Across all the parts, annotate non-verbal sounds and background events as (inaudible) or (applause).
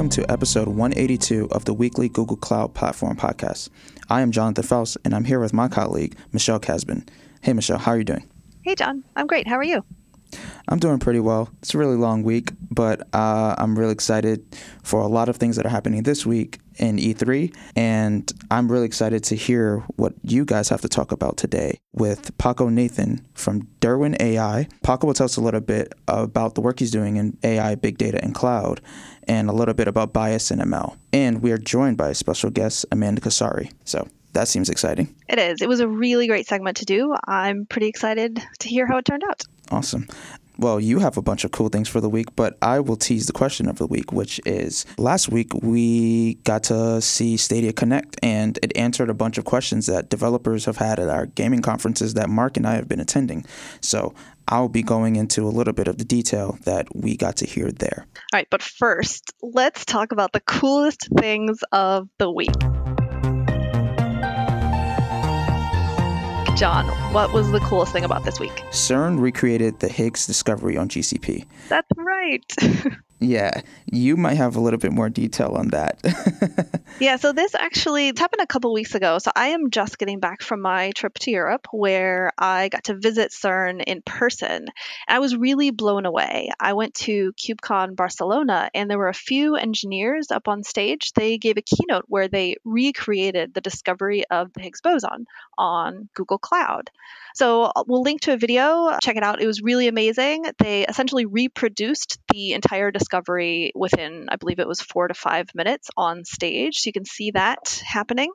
Welcome to episode 182 of the weekly Google Cloud Platform podcast. I am Jonathan Foust, and I'm here with my colleague, Michelle Casbon. Hey, Michelle, how are you doing? Hey, John. I'm great. How are you? I'm doing pretty well. It's a really long week, but uh, I'm really excited for a lot of things that are happening this week in E3. And I'm really excited to hear what you guys have to talk about today with Paco Nathan from Derwen AI. Paco will tell us a little bit about the work he's doing in AI, big data, and cloud, and a little bit about bias in ML. And we are joined by a special guest, Amanda Casari. So that seems exciting. It is. It was a really great segment to do. I'm pretty excited to hear how it turned out. Awesome. Well, you have a bunch of cool things for the week, but I will tease the question of the week, which is last week we got to see Stadia Connect and it answered a bunch of questions that developers have had at our gaming conferences that Mark and I have been attending. So I'll be going into a little bit of the detail that we got to hear there. All right, but first, let's talk about the coolest things of the week. John, what was the coolest thing about this week? CERN recreated the Higgs discovery on GCP. That's right. (laughs) Yeah, you might have a little bit more detail on that. (laughs) yeah, so this actually happened a couple weeks ago. So I am just getting back from my trip to Europe where I got to visit CERN in person. I was really blown away. I went to KubeCon Barcelona and there were a few engineers up on stage. They gave a keynote where they recreated the discovery of the Higgs boson on Google Cloud. So uh, we'll link to a video. Check it out. It was really amazing. They essentially reproduced the entire discovery within, I believe it was four to five minutes on stage. So you can see that happening.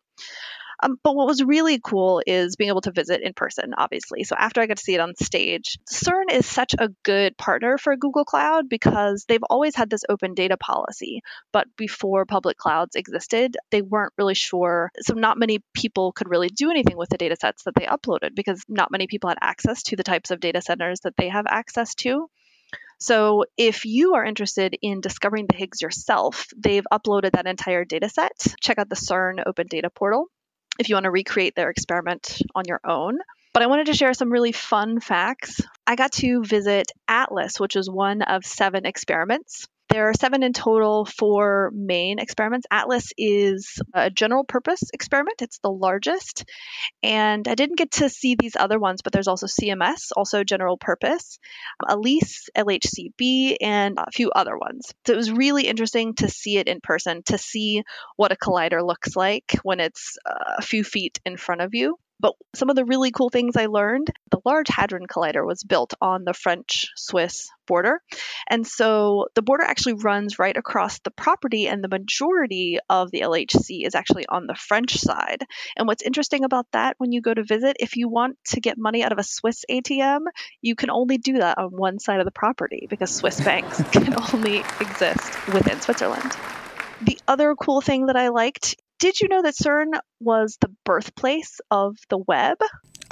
Um, but what was really cool is being able to visit in person, obviously. So after I got to see it on stage, CERN is such a good partner for Google Cloud because they've always had this open data policy. But before public clouds existed, they weren't really sure. So not many people could really do anything with the data sets that they uploaded because not many people had access to the types of data centers that they have access to. So, if you are interested in discovering the Higgs yourself, they've uploaded that entire data set. Check out the CERN Open Data Portal if you want to recreate their experiment on your own. But I wanted to share some really fun facts. I got to visit Atlas, which is one of seven experiments. There are seven in total for main experiments. Atlas is a general purpose experiment, it's the largest. And I didn't get to see these other ones, but there's also CMS, also general purpose, um, ALICE, LHCb, and a few other ones. So it was really interesting to see it in person, to see what a collider looks like when it's uh, a few feet in front of you. But some of the really cool things I learned the Large Hadron Collider was built on the French Swiss border. And so the border actually runs right across the property, and the majority of the LHC is actually on the French side. And what's interesting about that when you go to visit, if you want to get money out of a Swiss ATM, you can only do that on one side of the property because Swiss banks (laughs) can only exist within Switzerland. The other cool thing that I liked did you know that CERN was the birthplace of the web?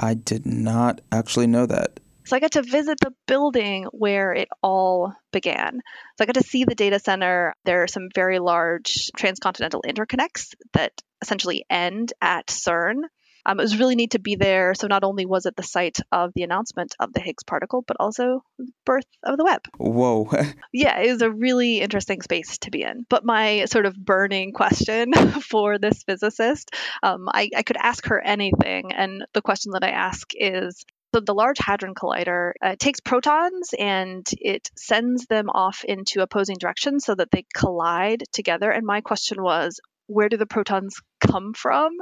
I did not actually know that. So I got to visit the building where it all began. So I got to see the data center. There are some very large transcontinental interconnects that essentially end at CERN. Um, it was really neat to be there. So not only was it the site of the announcement of the Higgs particle, but also birth of the web. Whoa. (laughs) yeah, it was a really interesting space to be in. But my sort of burning question (laughs) for this physicist, um, I, I could ask her anything. And the question that I ask is so the Large Hadron Collider uh, takes protons and it sends them off into opposing directions so that they collide together. And my question was, where do the protons come from?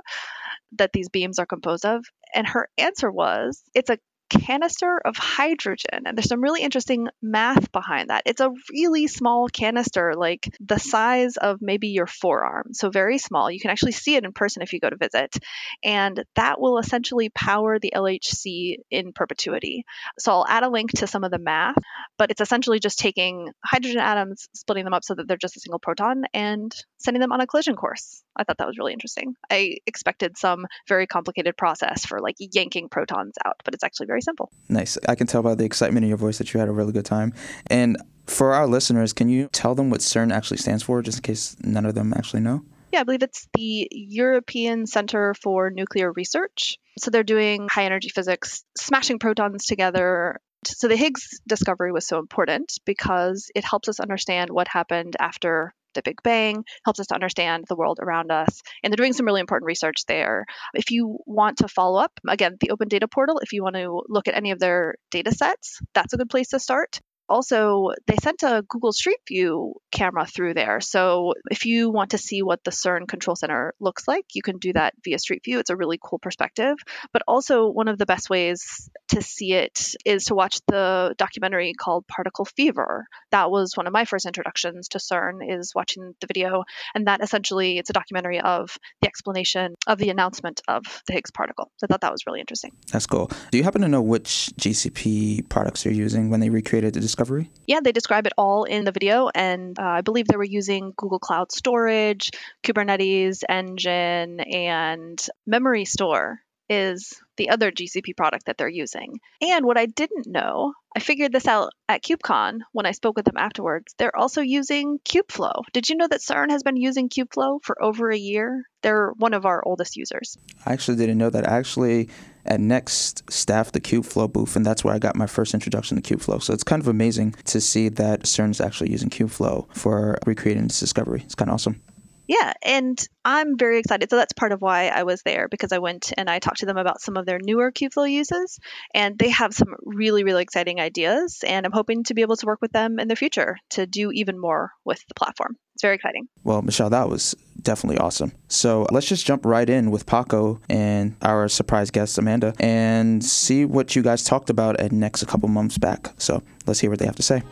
That these beams are composed of? And her answer was it's a canister of hydrogen. And there's some really interesting math behind that. It's a really small canister, like the size of maybe your forearm. So very small. You can actually see it in person if you go to visit. And that will essentially power the LHC in perpetuity. So I'll add a link to some of the math, but it's essentially just taking hydrogen atoms, splitting them up so that they're just a single proton, and sending them on a collision course. I thought that was really interesting. I expected some very complicated process for like yanking protons out, but it's actually very simple. Nice. I can tell by the excitement in your voice that you had a really good time. And for our listeners, can you tell them what CERN actually stands for, just in case none of them actually know? Yeah, I believe it's the European Center for Nuclear Research. So they're doing high energy physics, smashing protons together So the Higgs discovery was so important because it helps us understand what happened after the Big Bang, helps us to understand the world around us. And they're doing some really important research there. If you want to follow up, again, the Open Data Portal, if you want to look at any of their data sets, that's a good place to start also they sent a Google Street View camera through there. So if you want to see what the CERN Control Center looks like, you can do that via Street View. It's a really cool perspective. But also one of the best ways to see it is to watch the documentary called Particle Fever. That was one of my first introductions to CERN is watching the video and that essentially it's a documentary of the explanation of the announcement of the Higgs particle. So I thought that was really interesting. That's cool. Do you happen to know which GCP products they're using when they recreated the discovery? Yeah, they describe it all in the video, and uh, I believe they were using Google Cloud Storage, Kubernetes Engine, and Memory Store is the other GCP product that they're using. And what I didn't know, I figured this out at KubeCon when I spoke with them afterwards. They're also using Kubeflow. Did you know that CERN has been using Kubeflow for over a year? They're one of our oldest users. I actually didn't know that. Actually, at Next staffed the Kubeflow booth, and that's where I got my first introduction to Kubeflow. So it's kind of amazing to see that CERN is actually using Kubeflow for recreating this discovery. It's kind of awesome. Yeah, and I'm very excited. So that's part of why I was there because I went and I talked to them about some of their newer Kubeflow uses, and they have some really, really exciting ideas. And I'm hoping to be able to work with them in the future to do even more with the platform. It's very exciting. Well, Michelle, that was definitely awesome. So let's just jump right in with Paco and our surprise guest, Amanda, and see what you guys talked about at Next a couple months back. So let's hear what they have to say.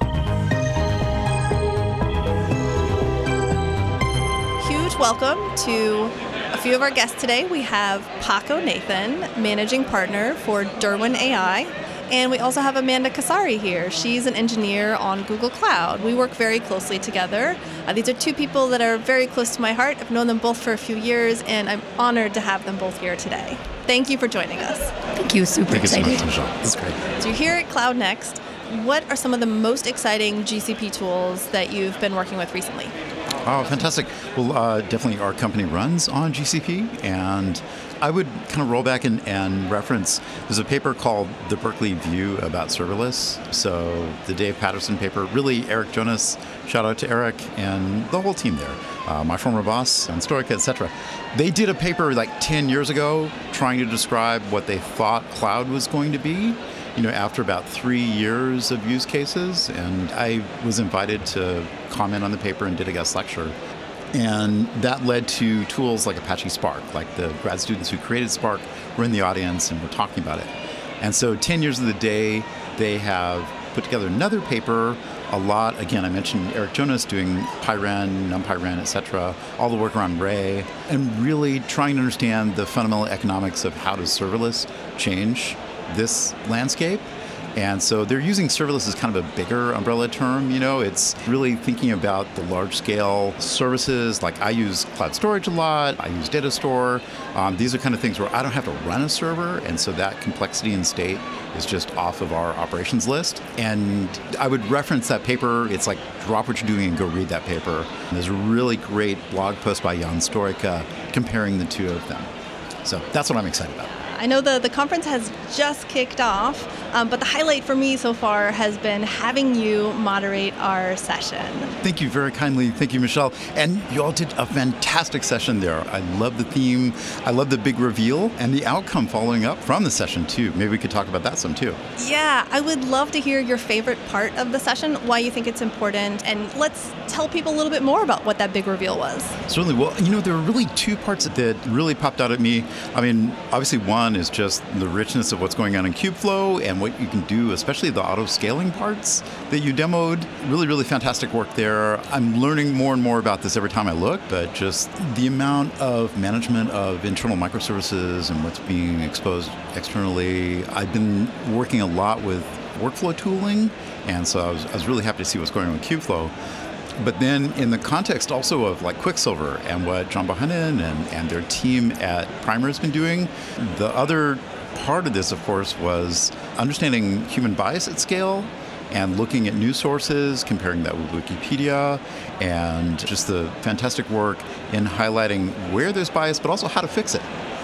Welcome to a few of our guests today. We have Paco Nathan, managing partner for Derwen AI. And we also have Amanda Casari here. She's an engineer on Google Cloud. We work very closely together. Uh, these are two people that are very close to my heart. I've known them both for a few years, and I'm honored to have them both here today. Thank you for joining us. Thank you. Super Thank excited. you so much, Michelle. This great. So you're here at Cloud Next. What are some of the most exciting GCP tools that you've been working with recently? Oh, fantastic. Well, uh, definitely our company runs on GCP, and I would kind of roll back and, and, reference there's a paper called The Berkeley View about serverless. So, the Dave Patterson paper, really, Eric Jonas, shout out to Eric and the whole team there, uh, my former boss, and Stoica, etc. They did a paper like 10 years ago trying to describe what they thought cloud was going to be you know, after about three years of use cases, and I was invited to comment on the paper and did a guest lecture. And that led to tools like Apache Spark, like the grad students who created Spark were in the audience and were talking about it. And so 10 years of the day, they have put together another paper a lot. Again, I mentioned Eric Jonas doing PyWren, NumPyWren, etc., all the work around Ray, and really trying to understand the fundamental economics of how does serverless change this landscape. And so they're using serverless as kind of a bigger umbrella term. You know, it's really thinking about the large scale services. Like I use cloud storage a lot, I use data store. Um, these are kind of things where I don't have to run a server. And so that complexity and state is just off of our operations list. And I would reference that paper. It's like drop what you're doing and go read that paper. And there's a really great blog post by Ion Stoica comparing the two of them. So that's what I'm excited about. I know the, the conference has just kicked off, um, but the highlight for me so far has been having you moderate our session. Thank you very kindly. Thank you, Michelle. And you all did a fantastic session there. I love the theme. I love the big reveal and the outcome following up from the session, too. Maybe we could talk about that some, too. Yeah, I would love to hear your favorite part of the session, why you think it's important, and let's tell people a little bit more about what that big reveal was. Certainly. Well, you know, there were really two parts that really popped out at me. I mean, obviously, one one is just the richness of what's going on in Kubeflow and what you can do, especially the auto scaling parts that you demoed. Really, really fantastic work there. I'm learning more and more about this every time I look, but just the amount of management of internal microservices and what's being exposed externally. I've been working a lot with workflow tooling, and so I was, I was really happy to see what's going on with Kubeflow. But then, in the context also of like Quicksilver and what John Bohannon and, and their team at Primer has been doing, the other part of this, of course, was understanding human bias at scale and looking at news sources, comparing that with Wikipedia, and just the fantastic work in highlighting where there's bias, but also how to fix it.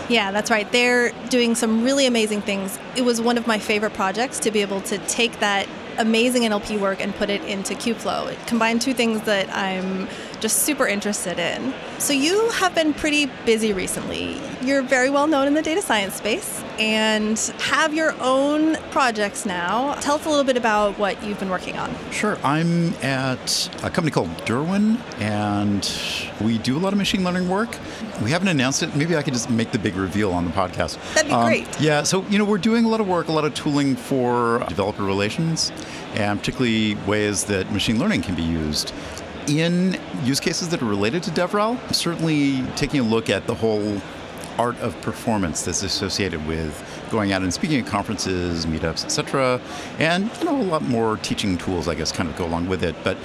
Yeah, that's right. They're doing some really amazing things. It was one of my favorite projects to be able to take that amazing NLP work and put it into Kubeflow. It combined two things that I'm just super interested in. So you have been pretty busy recently. You're very well known in the data science space and have your own projects now. Tell us a little bit about what you've been working on. Sure. I'm at a company called Derwen and we do a lot of machine learning work. We haven't announced it. Maybe I could just make the big reveal on the podcast. That'd be um, great. Yeah. So, you know, we're doing a lot of work, a lot of tooling for developer relations, and particularly ways that machine learning can be used in use cases that are related to DevRel, certainly taking a look at the whole art of performance that's associated with going out and speaking at conferences, meetups, etc., and you know a lot more teaching tools, I guess, kind of go along with it, but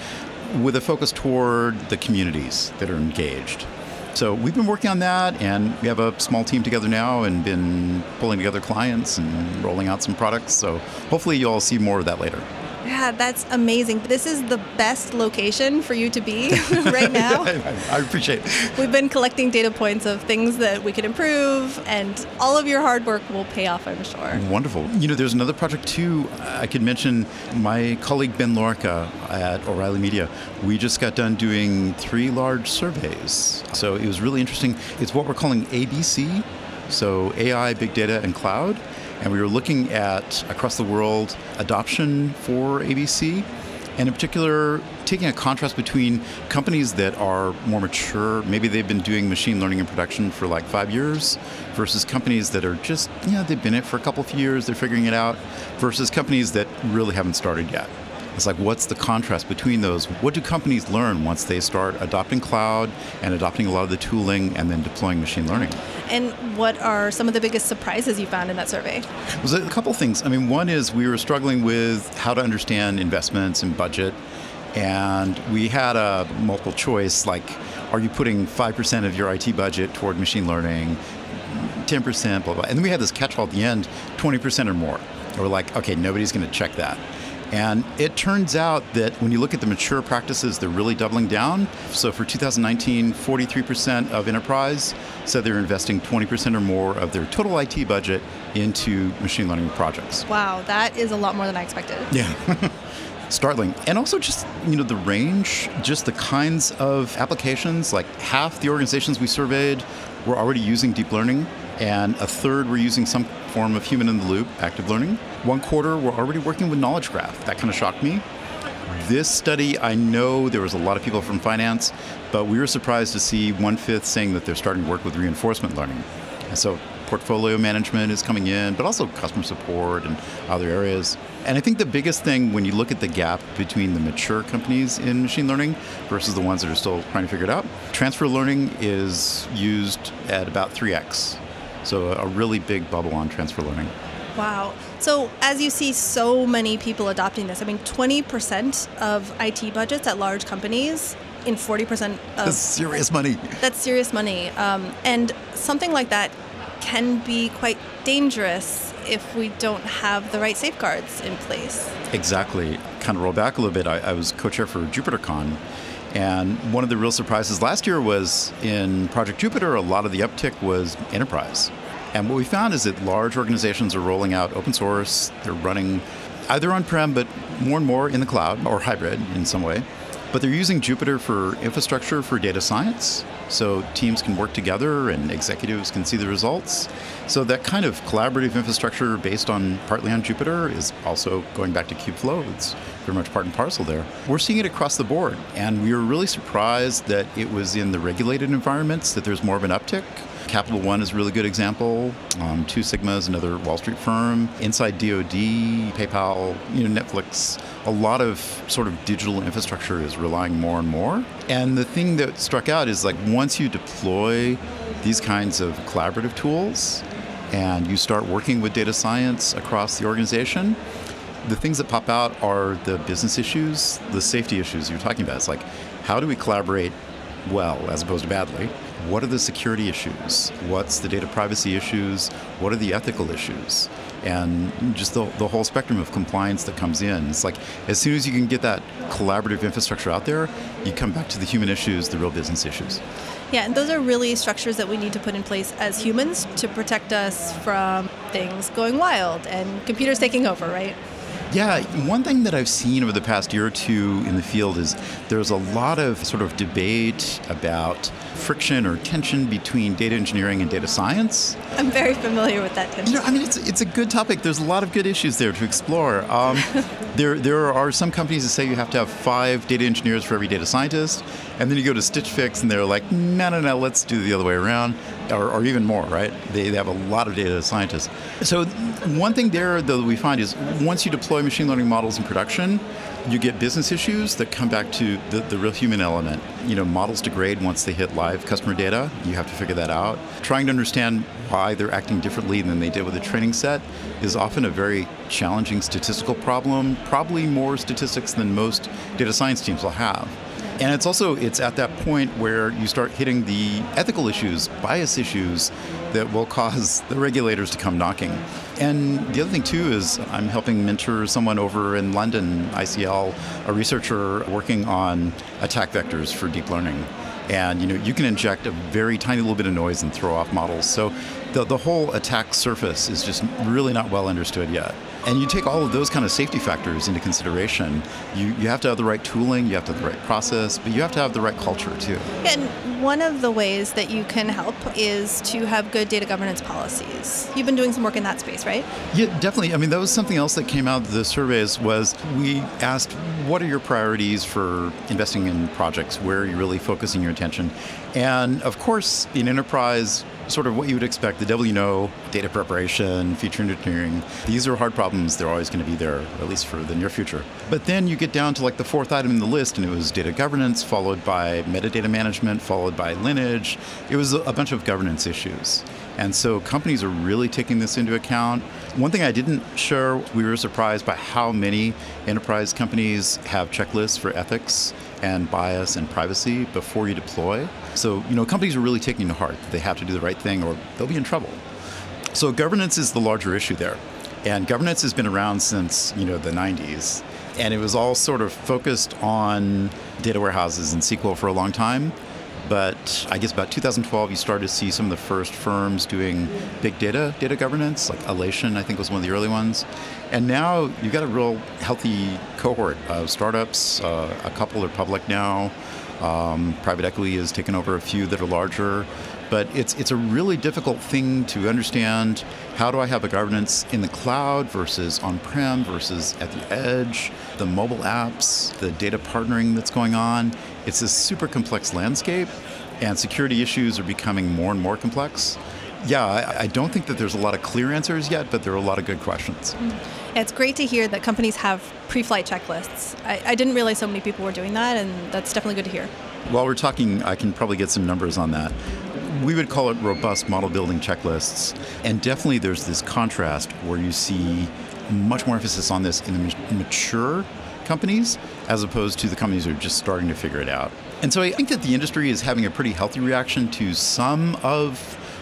with a focus toward the communities that are engaged. So we've been working on that, and we have a small team together now, and been pulling together clients and rolling out some products. So hopefully you'll see more of that later. Yeah, that's amazing. This is the best location for you to be (laughs) right now. (laughs) I appreciate it. We've been collecting data points of things that we could improve, and all of your hard work will pay off, I'm sure. Wonderful. You know, there's another project too. I could mention my colleague Ben Lorica at O'Reilly Media. We just got done doing three large surveys. So it was really interesting. It's what we're calling ABC. So AI, big data, and cloud and we were looking at across the world adoption for ABC, and in particular, taking a contrast between companies that are more mature, maybe they've been doing machine learning in production for like five years, versus companies that are just, yeah, they've been it for a couple of years, they're figuring it out, versus companies that really haven't started yet. It's like, what's the contrast between those? What do companies learn once they start adopting cloud and adopting a lot of the tooling and then deploying machine learning? And what are some of the biggest surprises you found in that survey? It was a couple things. I mean, one is we were struggling with how to understand investments and budget. And we had a multiple choice like, are you putting 5% of your IT budget toward machine learning, 10%, blah, blah. And then we had this catch all at the end 20% or more. And we're like, okay, nobody's going to check that. And it turns out that when you look at the mature practices, they're really doubling down. So for 2019, 43% of enterprise said they're investing 20% or more of their total IT budget into machine learning projects. Wow, that is a lot more than I expected. Yeah. (laughs) startling. And also just, you know, the range, just the kinds of applications, like half the organizations we surveyed were already using deep learning and a third were using some form of human in the loop, active learning. One quarter were already working with Knowledge Graph. That kind of shocked me. This study, I know there was a lot of people from finance, but we were surprised to see one fifth saying that they're starting to work with reinforcement learning. And so portfolio management is coming in, but also customer support and other areas. And I think the biggest thing when you look at the gap between the mature companies in machine learning versus the ones that are still trying to figure it out, transfer learning is used at about 3x so a really big bubble on transfer learning. Wow. So as you see so many people adopting this, I mean, 20% of IT budgets at large companies in 40% of... That's serious money. That's serious money. Um, and something like that can be quite dangerous if we don't have the right safeguards in place. Exactly. Kind of roll back a little bit. I, I was co-chair for JupyterCon, and one of the real surprises last year was in Project Jupyter, a lot of the uptick was enterprise. And what we found is that large organizations are rolling out open source, they're running either on prem, but more and more in the cloud or hybrid in some way. But they're using Jupyter for infrastructure for data science. So teams can work together and executives can see the results. So that kind of collaborative infrastructure based on partly on Jupyter is also going back to Kubeflow. It's very much part and parcel there. We're seeing it across the board, and we were really surprised that it was in the regulated environments that there's more of an uptick. Capital One is a really good example. Um, Two Sigma is another Wall Street firm. Inside DoD, PayPal, you know, Netflix. A lot of sort of digital infrastructure is relying more and more. And the thing that struck out is like once you deploy these kinds of collaborative tools and you start working with data science across the organization, the things that pop out are the business issues, the safety issues you're talking about. It's like, how do we collaborate well as opposed to badly? What are the security issues? What's the data privacy issues? What are the ethical issues? and just the, the whole spectrum of compliance that comes in. It's like as soon as you can get that collaborative infrastructure out there, you come back to the human issues, the real business issues. Yeah, and those are really structures that we need to put in place as humans to protect us from things going wild and computers taking over, right? Yeah, one thing that I've seen over the past year or two in the field is there's a lot of sort of debate about friction or tension between data engineering and data science. I'm very familiar with that tension. You know, I mean, it's, it's a good topic. There's a lot of good issues there to explore. Um, (laughs) there, there are some companies that say you have to have five data engineers for every data scientist, and then you go to Stitch Fix and they're like, no, no, no, let's do the other way around, or, or even more, right? They, they have a lot of data scientists. So one thing there, though, that we find is once you deploy machine learning models in production, you get business issues that come back to the, the real human element. You know, models degrade once they hit live customer data. You have to figure that out. Trying to understand why they're acting differently than they did with a training set is often a very challenging statistical problem, probably more statistics than most data science teams will have. And it's also it's at that point where you start hitting the ethical issues, bias issues that will cause the regulators to come knocking. And the other thing too is I'm helping mentor someone over in London, ICL, a researcher working on attack vectors for deep learning. And you know you can inject a very tiny little bit of noise and throw off models. So the, the whole attack surface is just really not well understood yet. And you take all of those kind of safety factors into consideration. You, you have to have the right tooling, you have to have the right process, but you have to have the right culture too. And one of the ways that you can help is to have good data governance policies. You've been doing some work in that space, right? Yeah, definitely. I mean, that was something else that came out of the surveys was we asked, what are your priorities for investing in projects? Where are you really focusing your attention? And of course, in enterprise, sort of what you would expect the devil you know, data preparation, feature engineering. These are hard problems. They're always going to be there, at least for the near future. But then you get down to like the fourth item in the list, and it was data governance, followed by metadata management, followed by lineage. It was a bunch of governance issues. And so companies are really taking this into account. One thing I didn't share, we were surprised by how many enterprise companies have checklists for ethics and bias and privacy before you deploy. So, you know, companies are really taking to heart that they have to do the right thing or they'll be in trouble. So, governance is the larger issue there. And governance has been around since, you know, the 90s. And it was all sort of focused on data warehouses and SQL for a long time. But I guess about 2012, you started to see some of the first firms doing big data, data governance, like Alation, I think was one of the early ones. And now you've got a real healthy cohort of startups. Uh, a couple are public now. Um, private equity has taken over a few that are larger. But it's, it's a really difficult thing to understand. How do I have a governance in the cloud versus on prem versus at the edge, the mobile apps, the data partnering that's going on? It's a super complex landscape, and security issues are becoming more and more complex. Yeah, I, I don't think that there's a lot of clear answers yet, but there are a lot of good questions. Mm-hmm. It's great to hear that companies have pre flight checklists. I, I didn't realize so many people were doing that, and that's definitely good to hear. While we're talking, I can probably get some numbers on that we would call it robust model building checklists. And definitely there's this contrast where you see much more emphasis on this in the mature companies as opposed to the companies that are just starting to figure it out. And so I think that the industry is having a pretty healthy reaction to some of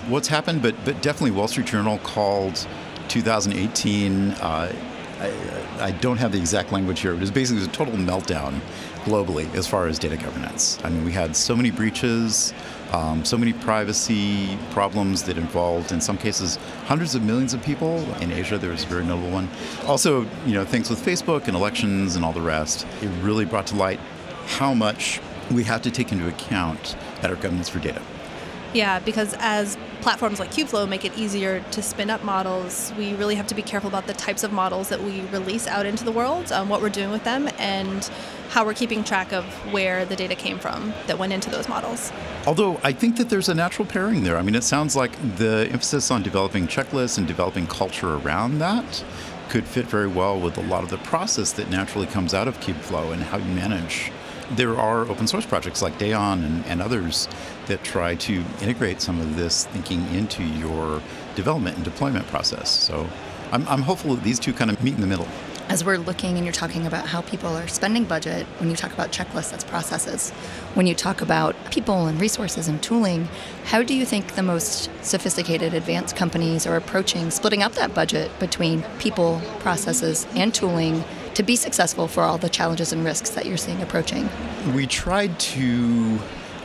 what's happened, but, but definitely Wall Street Journal called 2018. Uh, I, I, don't have the exact language here. But it was basically a total meltdown globally as far as data governance. I mean, we had so many breaches. Um, so many privacy problems that involved, in some cases, hundreds of millions of people. In Asia, there was a very notable one. Also, you know, things with Facebook and elections and all the rest. It really brought to light how much we have to take into account at our governance for data. Yeah, because as platforms like Kubeflow make it easier to spin up models, we really have to be careful about the types of models that we release out into the world, um, what we're doing with them, and how we're keeping track of where the data came from that went into those models. Although I think that there's a natural pairing there. I mean, it sounds like the emphasis on developing checklists and developing culture around that could fit very well with a lot of the process that naturally comes out of Kubeflow and how you manage there are open source projects like Dayon and, and, others that try to integrate some of this thinking into your development and deployment process. So I'm, I'm hopeful that these two kind of meet in the middle. As we're looking and you're talking about how people are spending budget, when you talk about checklists, that's processes. When you talk about people and resources and tooling, how do you think the most sophisticated, advanced companies are approaching splitting up that budget between people, processes, and tooling to be successful for all the challenges and risks that you're seeing approaching? We tried to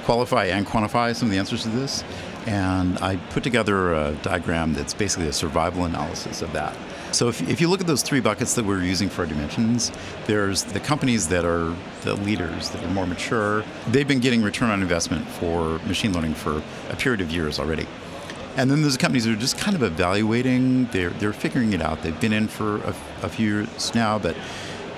qualify and quantify some of the answers to this, and I put together a diagram that's basically a survival analysis of that. So if, if you look at those three buckets that we're using for our dimensions, there's the companies that are the leaders, that are more mature. They've been getting return on investment for machine learning for a period of years already. And then there's companies that are just kind of evaluating, they're, they're figuring it out. They've been in for a, a few years now, but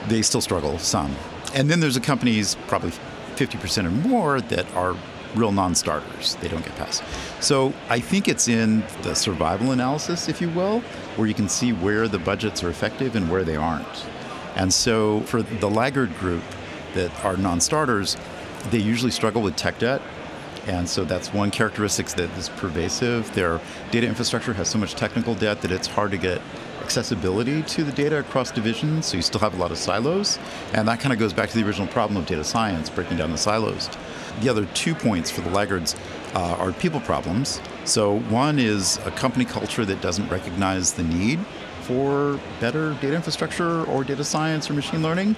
they still struggle some. And then there's the companies, probably 50% or more, that are real non-starters. They don't get past. So I think it's in the survival analysis, if you will, where you can see where the budgets are effective and where they aren't. And so for the laggard group that are non-starters, they usually struggle with tech debt. And so that's one characteristic that is pervasive. Their data infrastructure has so much technical debt that it's hard to get accessibility to the data across divisions, so you still have a lot of silos. And that kind of goes back to the original problem of data science, breaking down the silos. The other two points for the laggards uh, are people problems. So, one is a company culture that doesn't recognize the need for better data infrastructure or data science or machine learning,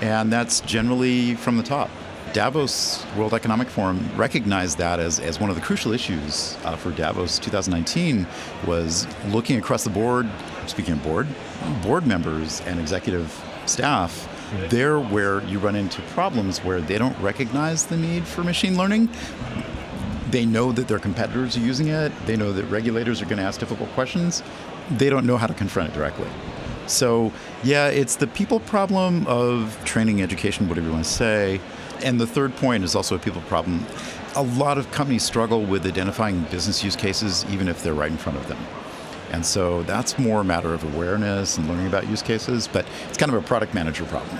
and that's generally from the top. Davos World Economic Forum recognized that as, as one of the crucial issues uh, for Davos 2019 was looking across the board, speaking of board, board members and executive staff they're where you run into problems where they don't recognize the need for machine learning. They know that their competitors are using it. They know that regulators are going to ask difficult questions. They don't know how to confront it directly. So, yeah, it's the people problem of training, education, whatever you want to say. And the third point is also a people problem. A lot of companies struggle with identifying business use cases, even if they're right in front of them. And so that's more a matter of awareness and learning about use cases, but it's kind of a product manager problem.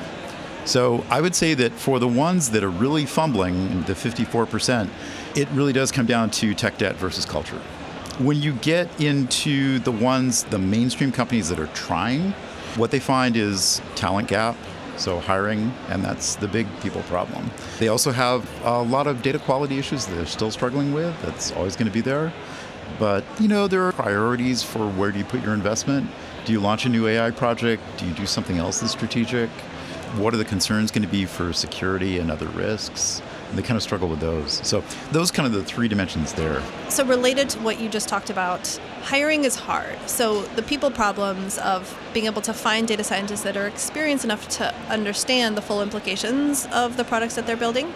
So I would say that for the ones that are really fumbling, the 54%, it really does come down to tech debt versus culture. When you get into the ones, the mainstream companies that are trying, what they find is talent gap, so hiring, and that's the big people problem. They also have a lot of data quality issues that they're still struggling with. That's always going to be there. But, you know, there are priorities for where do you put your investment? Do you launch a new AI project? Do you do something else that's strategic? What are the concerns going to be for security and other risks? And they kind of struggle with those. So those kind of the three dimensions there. So related to what you just talked about, hiring is hard. So the people problems of being able to find data scientists that are experienced enough to understand the full implications of the products that they're building.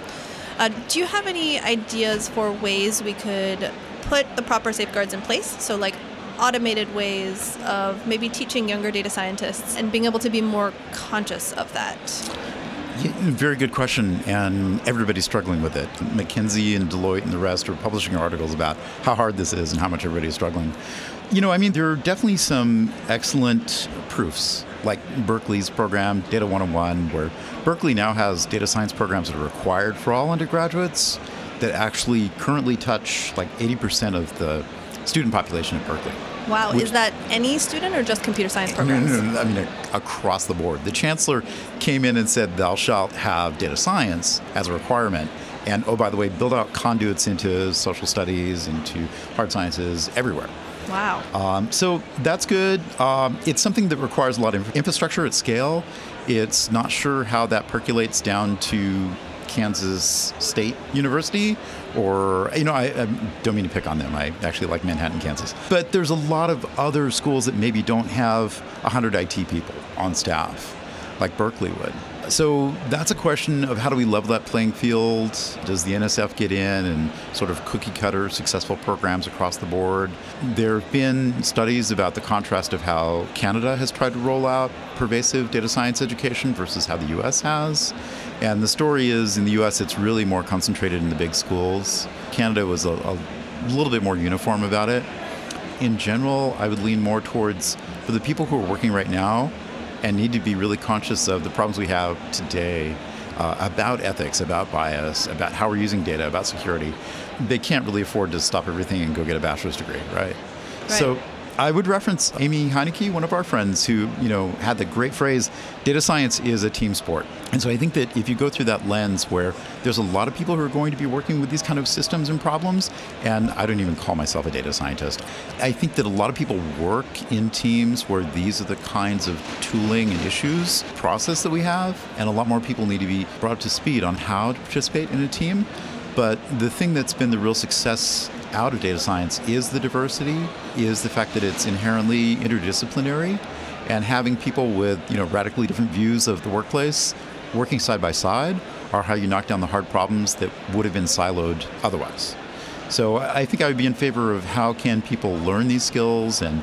Uh, do you have any ideas for ways we could put the proper safeguards in place? So, like automated ways of maybe teaching younger data scientists and being able to be more conscious of that? Very good question, and everybody's struggling with it. McKinsey and Deloitte and the rest are publishing articles about how hard this is and how much everybody's struggling. You know, I mean, there are definitely some excellent proofs, like Berkeley's program, Data 101, where Berkeley now has data science programs that are required for all undergraduates that actually currently touch like 80% of the student population at Berkeley. Wow, Which, is that any student or just computer science programs? No, no, no, I mean across the board. The chancellor came in and said, "Thou shalt have data science as a requirement." And oh, by the way, build out conduits into social studies, into hard sciences, everywhere. Wow. Um, so that's good. Um, it's something that requires a lot of infrastructure at scale. It's not sure how that percolates down to Kansas State University, or, you know, I, I, don't mean to pick on them. I actually like Manhattan, Kansas. But there's a lot of other schools that maybe don't have 100 IT people on staff, like Berkeley would. So that's a question of how do we level that playing field? Does the NSF get in and sort of cookie cutter successful programs across the board? There have been studies about the contrast of how Canada has tried to roll out pervasive data science education versus how the US has. And the story is in the US, it's really more concentrated in the big schools. Canada was a, a little bit more uniform about it. In general, I would lean more towards for the people who are working right now and need to be really conscious of the problems we have today uh, about ethics, about bias, about how we're using data, about security. They can't really afford to stop everything and go get a bachelor's degree, right? right. So I would reference Amy Heineike, one of our friends, who you know had the great phrase, "Data science is a team sport." And so I think that if you go through that lens, where there's a lot of people who are going to be working with these kind of systems and problems, and I don't even call myself a data scientist, I think that a lot of people work in teams where these are the kinds of tooling and issues process that we have, and a lot more people need to be brought to speed on how to participate in a team. But the thing that's been the real success out of data science is the diversity, is the fact that it's inherently interdisciplinary, and having people with you know radically different views of the workplace working side by side are how you knock down the hard problems that would have been siloed otherwise. So I think I would be in favor of how can people learn these skills and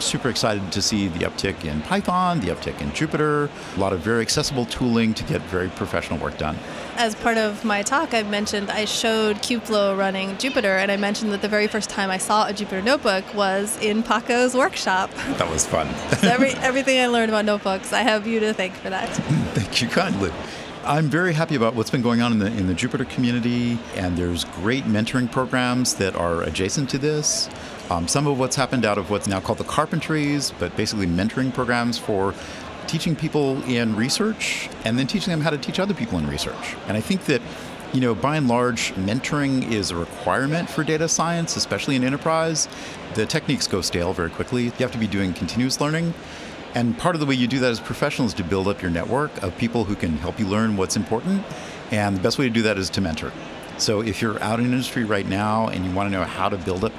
super excited to see the uptick in Python, the uptick in Jupyter, a lot of very accessible tooling to get very professional work done. As part of my talk, I mentioned I showed Kubeflow running Jupyter, and I mentioned that the very first time I saw a Jupyter notebook was in Paco's workshop. That was fun. so every, everything I learned about notebooks, I have you to thank for that. (laughs) Thank you kindly. I'm very happy about what's been going on in the in the Jupyter community, and there's great mentoring programs that are adjacent to this. Um, some of what's happened out of what's now called the carpentries, but basically mentoring programs for teaching people in research and then teaching them how to teach other people in research. And I think that you know, by and large, mentoring is a requirement for data science, especially in enterprise. The techniques go stale very quickly. You have to be doing continuous learning. And part of the way you do that as professionals to build up your network of people who can help you learn what's important. And the best way to do that is to mentor. So if you're out in industry right now and you want to know how to build up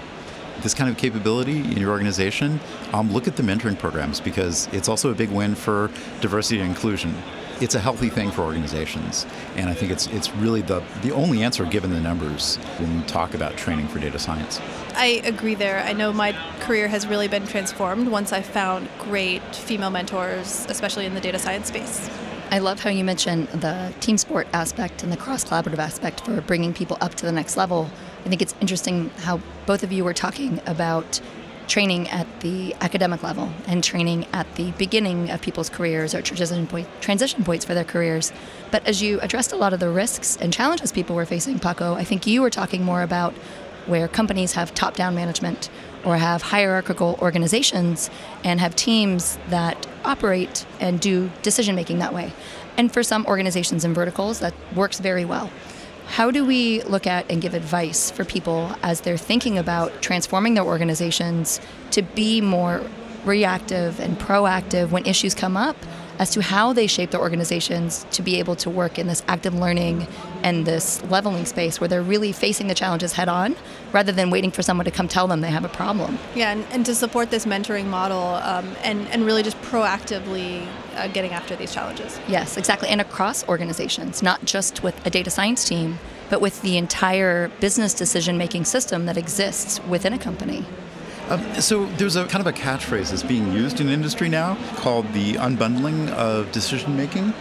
this kind of capability in your organization, um, look at the mentoring programs because it's also a big win for diversity and inclusion. It's a healthy thing for organizations, and I think it's it's really the the only answer given the numbers when we talk about training for data science. I agree there. I know my career has really been transformed once I found great female mentors, especially in the data science space. I love how you mentioned the team sport aspect and the cross collaborative aspect for bringing people up to the next level. I think it's interesting how both of you were talking about training at the academic level and training at the beginning of people's careers or transition, point, transition points for their careers. But as you addressed a lot of the risks and challenges people were facing, Paco, I think you were talking more about where companies have top down management or have hierarchical organizations and have teams that operate and do decision making that way. And for some organizations and verticals, that works very well. How do we look at and give advice for people as they're thinking about transforming their organizations to be more reactive and proactive when issues come up as to how they shape their organizations to be able to work in this active learning and this leveling space where they're really facing the challenges head on rather than waiting for someone to come tell them they have a problem. Yeah, and, and to support this mentoring model um, and, and really just proactively uh, getting after these challenges. Yes, exactly. And across organizations, not just with a data science team, but with the entire business decision making system that exists within a company. Um, so there's a kind of a catchphrase that's being used in industry now called the unbundling of decision making.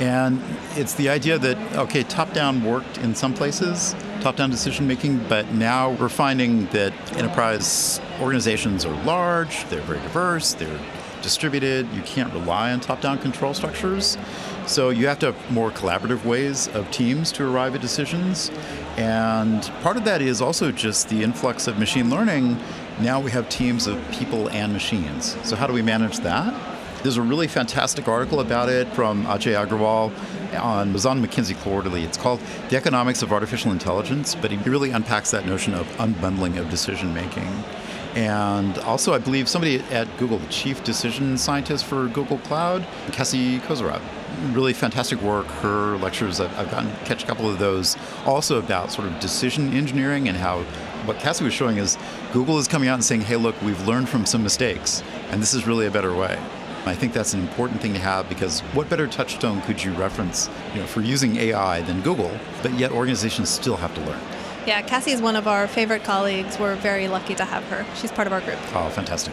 And it's the idea that, okay, top down worked in some places, top down decision making, but now we're finding that enterprise organizations are large, they're very diverse, they're distributed, you can't rely on top down control structures. So you have to have more collaborative ways of teams to arrive at decisions. And part of that is also just the influx of machine learning. Now we have teams of people and machines. So, how do we manage that? There's a really fantastic article about it from Ajay Agrawal on was on McKinsey Quarterly. It's called "The Economics of Artificial Intelligence," but he really unpacks that notion of unbundling of decision making. And also, I believe somebody at Google, the chief decision scientist for Google Cloud, Cassie Kozyrkov, really fantastic work. Her lectures, I've, I've gotten catch a couple of those, also about sort of decision engineering and how what Cassie was showing is Google is coming out and saying, hey, look, we've learned from some mistakes, and this is really a better way. I think that's an important thing to have because what better touchstone could you reference you know, for using AI than Google, but yet organizations still have to learn. Yeah, Cassie is one of our favorite colleagues. We're very lucky to have her. She's part of our group. Oh, fantastic.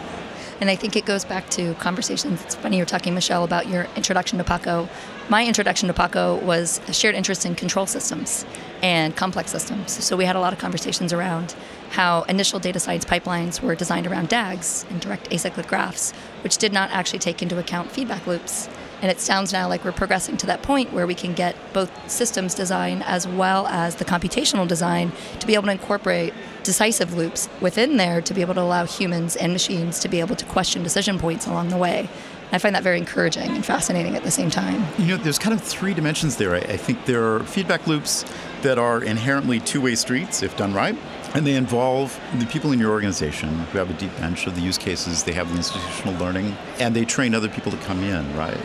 And I think it goes back to conversations. It's funny you're talking, Michelle, about your introduction to Paco. My introduction to Paco was a shared interest in control systems and complex systems. So we had a lot of conversations around how initial data science pipelines were designed around DAGs and direct acyclic graphs, which did not actually take into account feedback loops. And it sounds now like we're progressing to that point where we can get both systems design as well as the computational design to be able to incorporate decisive loops within there to be able to allow humans and machines to be able to question decision points along the way. I find that very encouraging and fascinating at the same time. You know, there's kind of three dimensions there. I, I think there are feedback loops that are inherently two way streets if done right. And they involve the people in your organization who have a deep bench of the use cases, they have the institutional learning, and they train other people to come in, right?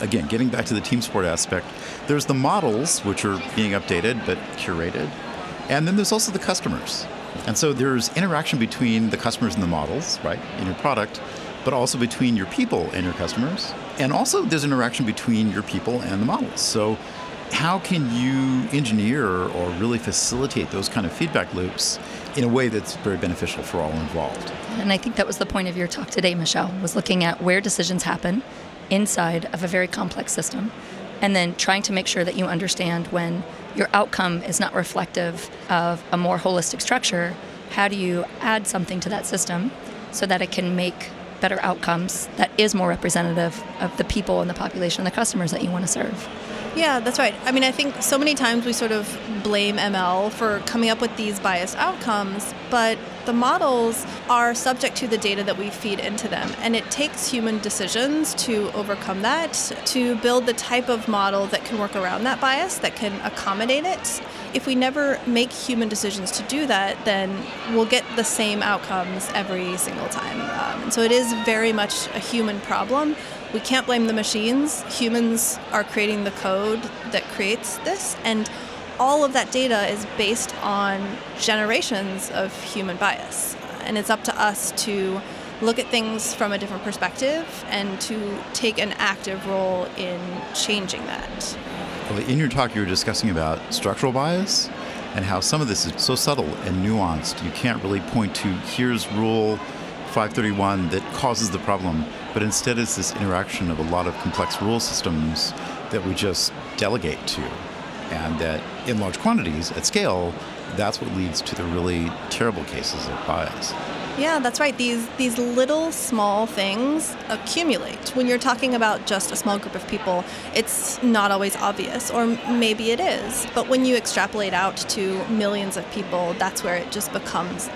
Again, getting back to the team sport aspect, there's the models, which are being updated but curated, and then there's also the customers. And so there's interaction between the customers and the models, right, in your product, but also between your people and your customers. And also there's interaction between your people and the models. So how can you engineer or really facilitate those kind of feedback loops in a way that's very beneficial for all involved? And I think that was the point of your talk today, Michelle, was looking at where decisions happen inside of a very complex system and then trying to make sure that you understand when your outcome is not reflective of a more holistic structure, how do you add something to that system so that it can make better outcomes that is more representative of the people and the population and the customers that you want to serve? Yeah, that's right. I mean, I think so many times we sort of blame ML for coming up with these biased outcomes, but the models are subject to the data that we feed into them. And it takes human decisions to overcome that, to build the type of model that can work around that bias, that can accommodate it. If we never make human decisions to do that, then we'll get the same outcomes every single time. Um, so it is very much a human problem we can't blame the machines. Humans are creating the code that creates this, and all of that data is based on generations of human bias. And it's up to us to look at things from a different perspective and to take an active role in changing that. Well, in your talk, you were discussing about structural bias and how some of this is so subtle and nuanced. You can't really point to here's rule 531 that causes the problem, but instead it's this interaction of a lot of complex rule systems that we just delegate to. And that in large quantities at scale, that's what leads to the really terrible cases of bias. Yeah, that's right. These these little small things accumulate. When you're talking about just a small group of people, it's not always obvious, or maybe it is. But when you extrapolate out to millions of people, that's where it just becomes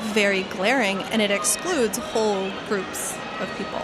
very glaring and it excludes whole groups of people.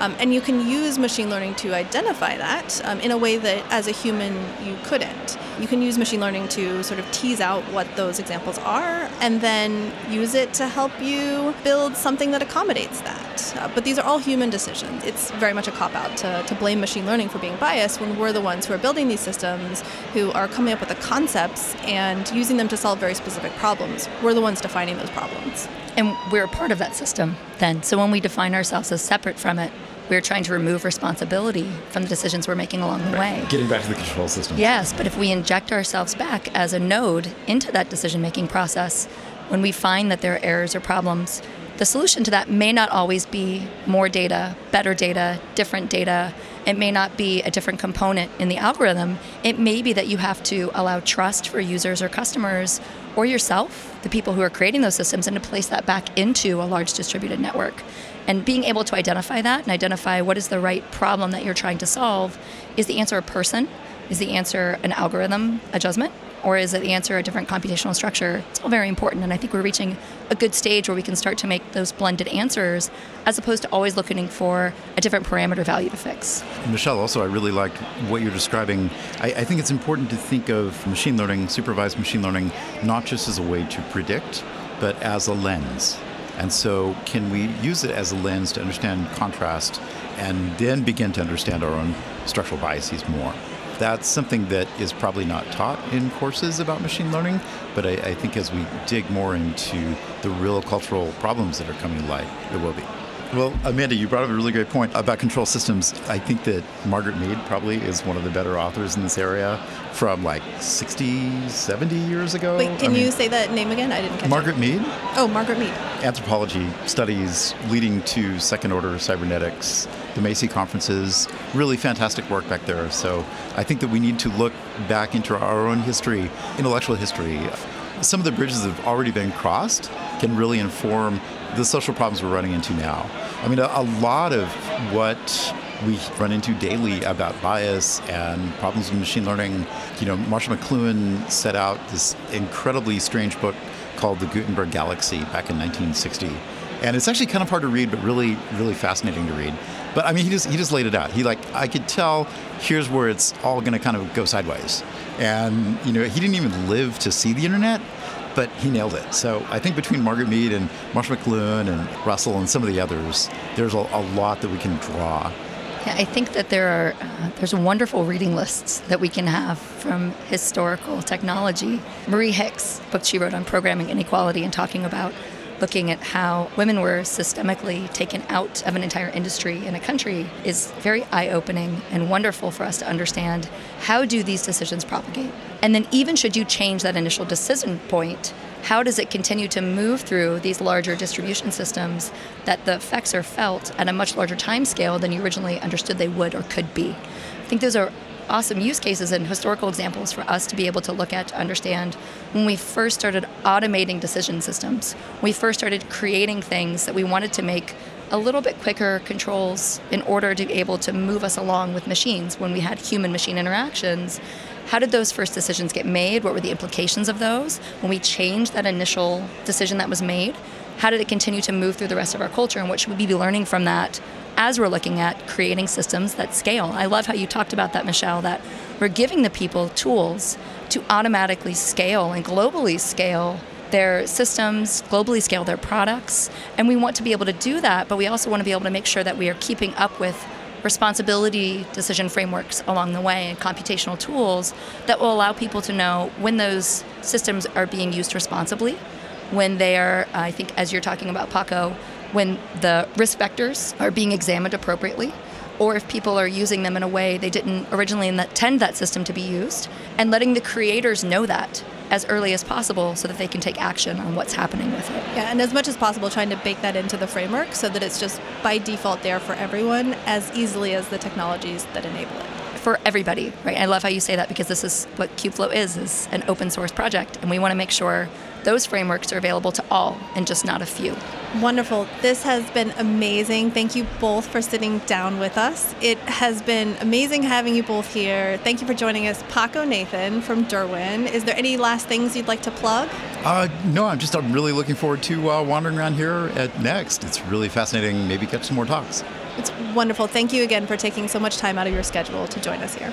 Um, and you can use machine learning to identify that um, in a way that as a human you couldn't. You can use machine learning to sort of tease out what those examples are and then use it to help you build something that accommodates that. Uh, but these are all human decisions. It's very much a cop out to, to blame machine learning for being biased when we're the ones who are building these systems, who are coming up with the concepts and using them to solve very specific problems. We're the ones defining those problems. And we're a part of that system then. So when we define ourselves as separate from it, we're trying to remove responsibility from the decisions we're making along the way. Getting back to the control system. Yes, but if we inject ourselves back as a node into that decision making process, when we find that there are errors or problems, the solution to that may not always be more data, better data, different data. It may not be a different component in the algorithm. It may be that you have to allow trust for users or customers or yourself, the people who are creating those systems, and to place that back into a large distributed network. And being able to identify that and identify what is the right problem that you're trying to solve is the answer a person? Is the answer an algorithm adjustment? Or is it the answer a different computational structure? It's all very important. And I think we're reaching a good stage where we can start to make those blended answers as opposed to always looking for a different parameter value to fix. Michelle, also, I really liked what you're describing. I, I think it's important to think of machine learning, supervised machine learning, not just as a way to predict, but as a lens and so, can we use it as a lens to understand contrast and then begin to understand our own structural biases more? That's something that is probably not taught in courses about machine learning, but I, I think as we dig more into the real cultural problems that are coming to light, it will be. Well, Amanda, you brought up a really great point about control systems. I think that Margaret Mead probably is one of the better authors in this area from like 60, 70 years ago. Wait, can I you mean, say that name again? I didn't catch it. Margaret it. Mead? Oh, Margaret Mead. Anthropology studies leading to second order cybernetics, the Macy conferences, really fantastic work back there. So I think that we need to look back into our own history, intellectual history. Some of the bridges that have already been crossed can really inform the social problems we're running into now. I mean, a, a lot of what we run into daily about bias and problems with machine learning. You know, Marshall McLuhan set out this incredibly strange book called The Gutenberg Galaxy back in 1960. And it's actually kind of hard to read, but really, really fascinating to read. But I mean, he just he just laid it out. He like I could tell here's where it's all going to kind of go sideways. And you know, he didn't even live to see the internet, but he nailed it. So I think between Margaret Mead and Marshall McLuhan and Russell and some of the others, there's a, a lot that we can draw. Yeah, I think that there are uh, there's wonderful reading lists that we can have from historical technology. Marie Hicks, book she wrote on programming inequality and talking about looking at how women were systemically taken out of an entire industry in a country is very eye-opening and wonderful for us to understand how do these decisions propagate. And then even should you change that initial decision point how does it continue to move through these larger distribution systems that the effects are felt at a much larger time scale than you originally understood they would or could be? I think those are awesome use cases and historical examples for us to be able to look at to understand when we first started automating decision systems. We first started creating things that we wanted to make a little bit quicker controls in order to be able to move us along with machines when we had human machine interactions. How did those first decisions get made? What were the implications of those? When we changed that initial decision that was made, how did it continue to move through the rest of our culture? And what should we be learning from that as we're looking at creating systems that scale. I love how you talked about that, Michelle, that we're giving the people tools to automatically scale and globally scale their systems, globally scale their products. And we want to be able to do that, but we also want to be able to make sure that we are keeping up with responsibility decision frameworks along the way and computational tools that will allow people to know when those systems are being used responsibly, when they are, I think, as you're talking about, Paco, when the risk vectors are being examined appropriately or if people are using them in a way they didn't originally intend that system to be used, and letting the creators know that as early as possible so that they can take action on what's happening with it. Yeah, and as much as possible, trying to bake that into the framework so that it's just by default there for everyone as easily as the technologies that enable it for everybody, right? I love how you say that because this is what Kubeflow is, is an open source project. And we want to make sure those frameworks are available to all and just not a few. Wonderful. This has been amazing. Thank you both for sitting down with us. It has been amazing having you both here. Thank you for joining us. Paco Nathan from Derwen. Is there any last things you'd like to plug? Uh, no, I'm just I'm really looking forward to uh, wandering around here at Next. It's really fascinating. Maybe catch some more talks. It's wonderful. Thank you again for taking so much time out of your schedule to join us here.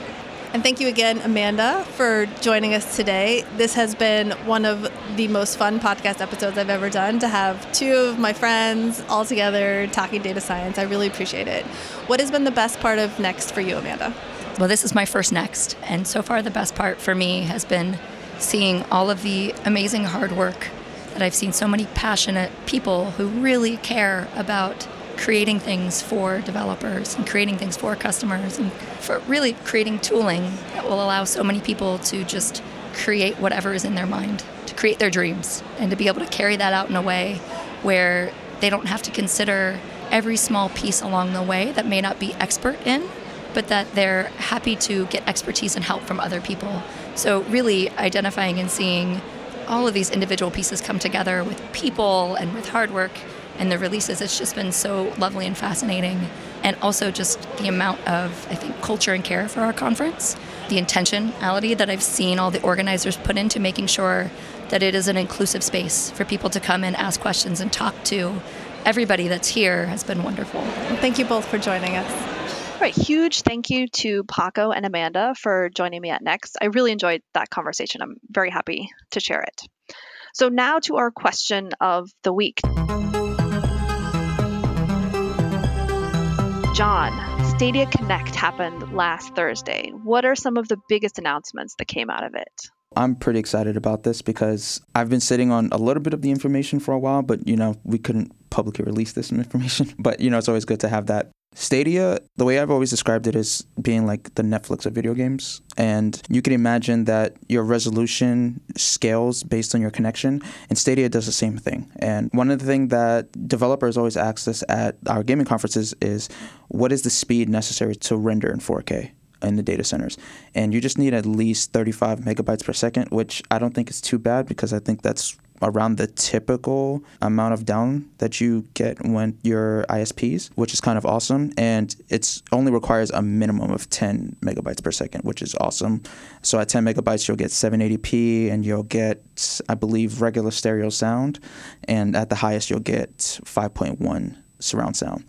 And thank you again, Amanda, for joining us today. This has been one of the most fun podcast episodes I've ever done to have two of my friends all together talking data science. I really appreciate it. What has been the best part of Next for you, Amanda? Well, this is my first Next. And so far, the best part for me has been seeing all of the amazing hard work that I've seen so many passionate people who really care about creating things for developers and creating things for customers and for really creating tooling that will allow so many people to just create whatever is in their mind, to create their dreams, and to be able to carry that out in a way where they don't have to consider every small piece along the way that may not be expert in, but that they're happy to get expertise and help from other people. So, really identifying and seeing all of these individual pieces come together with people and with hard work and the releases. It's just been so lovely and fascinating. And also just the amount of, I think, culture and care for our conference, the intentionality that I've seen all the organizers put into making sure that it is an inclusive space for people to come and ask questions and talk to. Everybody that's here has been wonderful. Well, thank you both for joining us. All right, huge thank you to Paco and Amanda for joining me at Next. I really enjoyed that conversation. I'm very happy to share it. So, now to our question of the week. Jon, Stadia Connect happened last Thursday. What are some of the biggest announcements that came out of it? I'm pretty excited about this because I've been sitting on a little bit of the information for a while, but you know, we couldn't publicly release this (laughs) information. But you know, it's always good to have that Stadia, the way I've always described it is being like the Netflix of video games. And you can imagine that your resolution scales based on your connection, and Stadia does the same thing. And one of the things that developers always ask us at our gaming conferences is what is the speed necessary to render in 4K? in the data centers. And you just need at least 35 megabytes per second, which I don't think is too bad because I think that's around the typical amount of down that you get when you're ISPs, which is kind of awesome. And it's only requires a minimum of 10 megabytes per second, which is awesome. So at 10 megabytes, you'll get 780p and you'll get, I believe, regular stereo sound. And at the highest, you'll get 5.1 surround sound.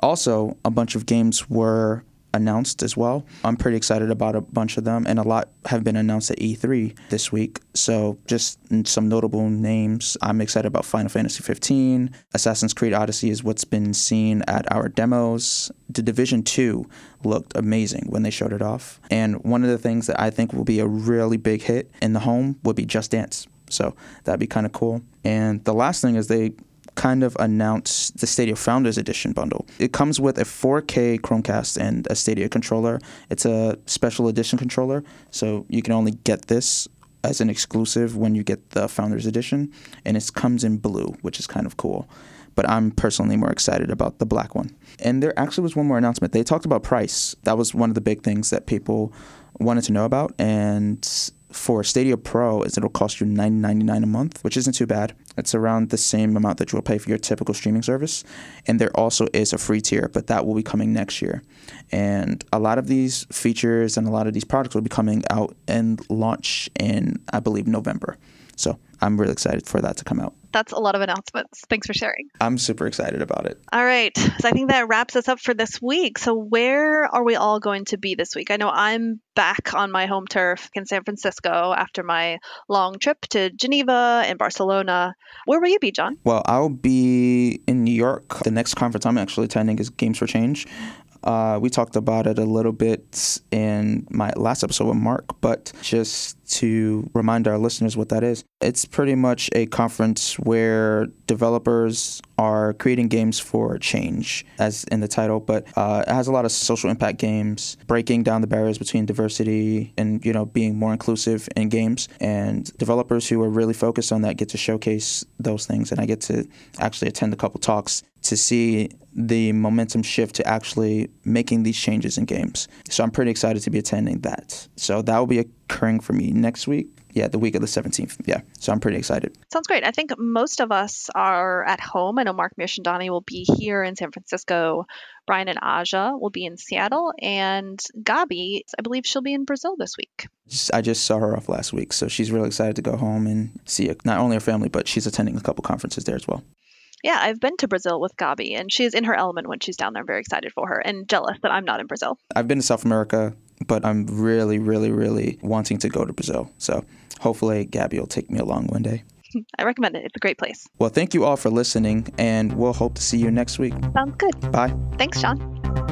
Also, a bunch of games were announced as well. I'm pretty excited about a bunch of them, and a lot have been announced at E3 this week. So, just some notable names. I'm excited about Final Fantasy 15. Assassin's Creed Odyssey is what's been seen at our demos. The Division 2 looked amazing when they showed it off. And one of the things that I think will be a really big hit in the home would be Just Dance. So, that'd be kind of cool. And the last thing is they kind of announced the Stadia Founders Edition bundle. It comes with a 4K Chromecast and a Stadia controller. It's a special edition controller, so you can only get this as an exclusive when you get the Founders Edition, and it comes in blue, which is kind of cool. But I'm personally more excited about the black one. And there actually was one more announcement. They talked about price. That was one of the big things that people wanted to know about. And for Stadia Pro is it'll cost you $9.99 a month, which isn't too bad. It's around the same amount that you'll pay for your typical streaming service. And there also is a free tier, but that will be coming next year. And a lot of these features and a lot of these products will be coming out and launch in, I believe, November. So I'm really excited for that to come out. That's a lot of announcements. Thanks for sharing. I'm super excited about it. All right. So I think that wraps us up for this week. So, where are we all going to be this week? I know I'm back on my home turf in San Francisco after my long trip to Geneva and Barcelona. Where will you be, Jon? Well, I'll be in New York. The next conference I'm actually attending is Games for Change. Uh, we talked about it a little bit in my last episode with Mark, but just to remind our listeners what that is, it's pretty much a conference where developers are creating games for change, as in the title, but uh, it has a lot of social impact games, breaking down the barriers between diversity and you know being more inclusive in games. And developers who are really focused on that get to showcase those things, and I get to actually attend a couple talks to see the momentum shift to actually making these changes in games. So I'm pretty excited to be attending that. So that will be occurring for me next week. Yeah, the week of the 17th. Yeah. So I'm pretty excited. Sounds great. I think most of us are at home. I know Mark Donnie will be here in San Francisco. Brian and Aja will be in Seattle. And Gabi, I believe she'll be in Brazil this week. I just saw her off last week. So she's really excited to go home and see not only her family, but she's attending a couple conferences there as well. Yeah, I've been to Brazil with Gabi, and she's in her element when she's down there. I'm very excited for her and jealous that I'm not in Brazil. I've been to South America, but I'm really, really, really wanting to go to Brazil. So hopefully, Gabi will take me along one day. (laughs) I recommend it. It's a great place. Well, thank you all for listening, and we'll hope to see you next week. Sounds good. Bye. Thanks, Jon.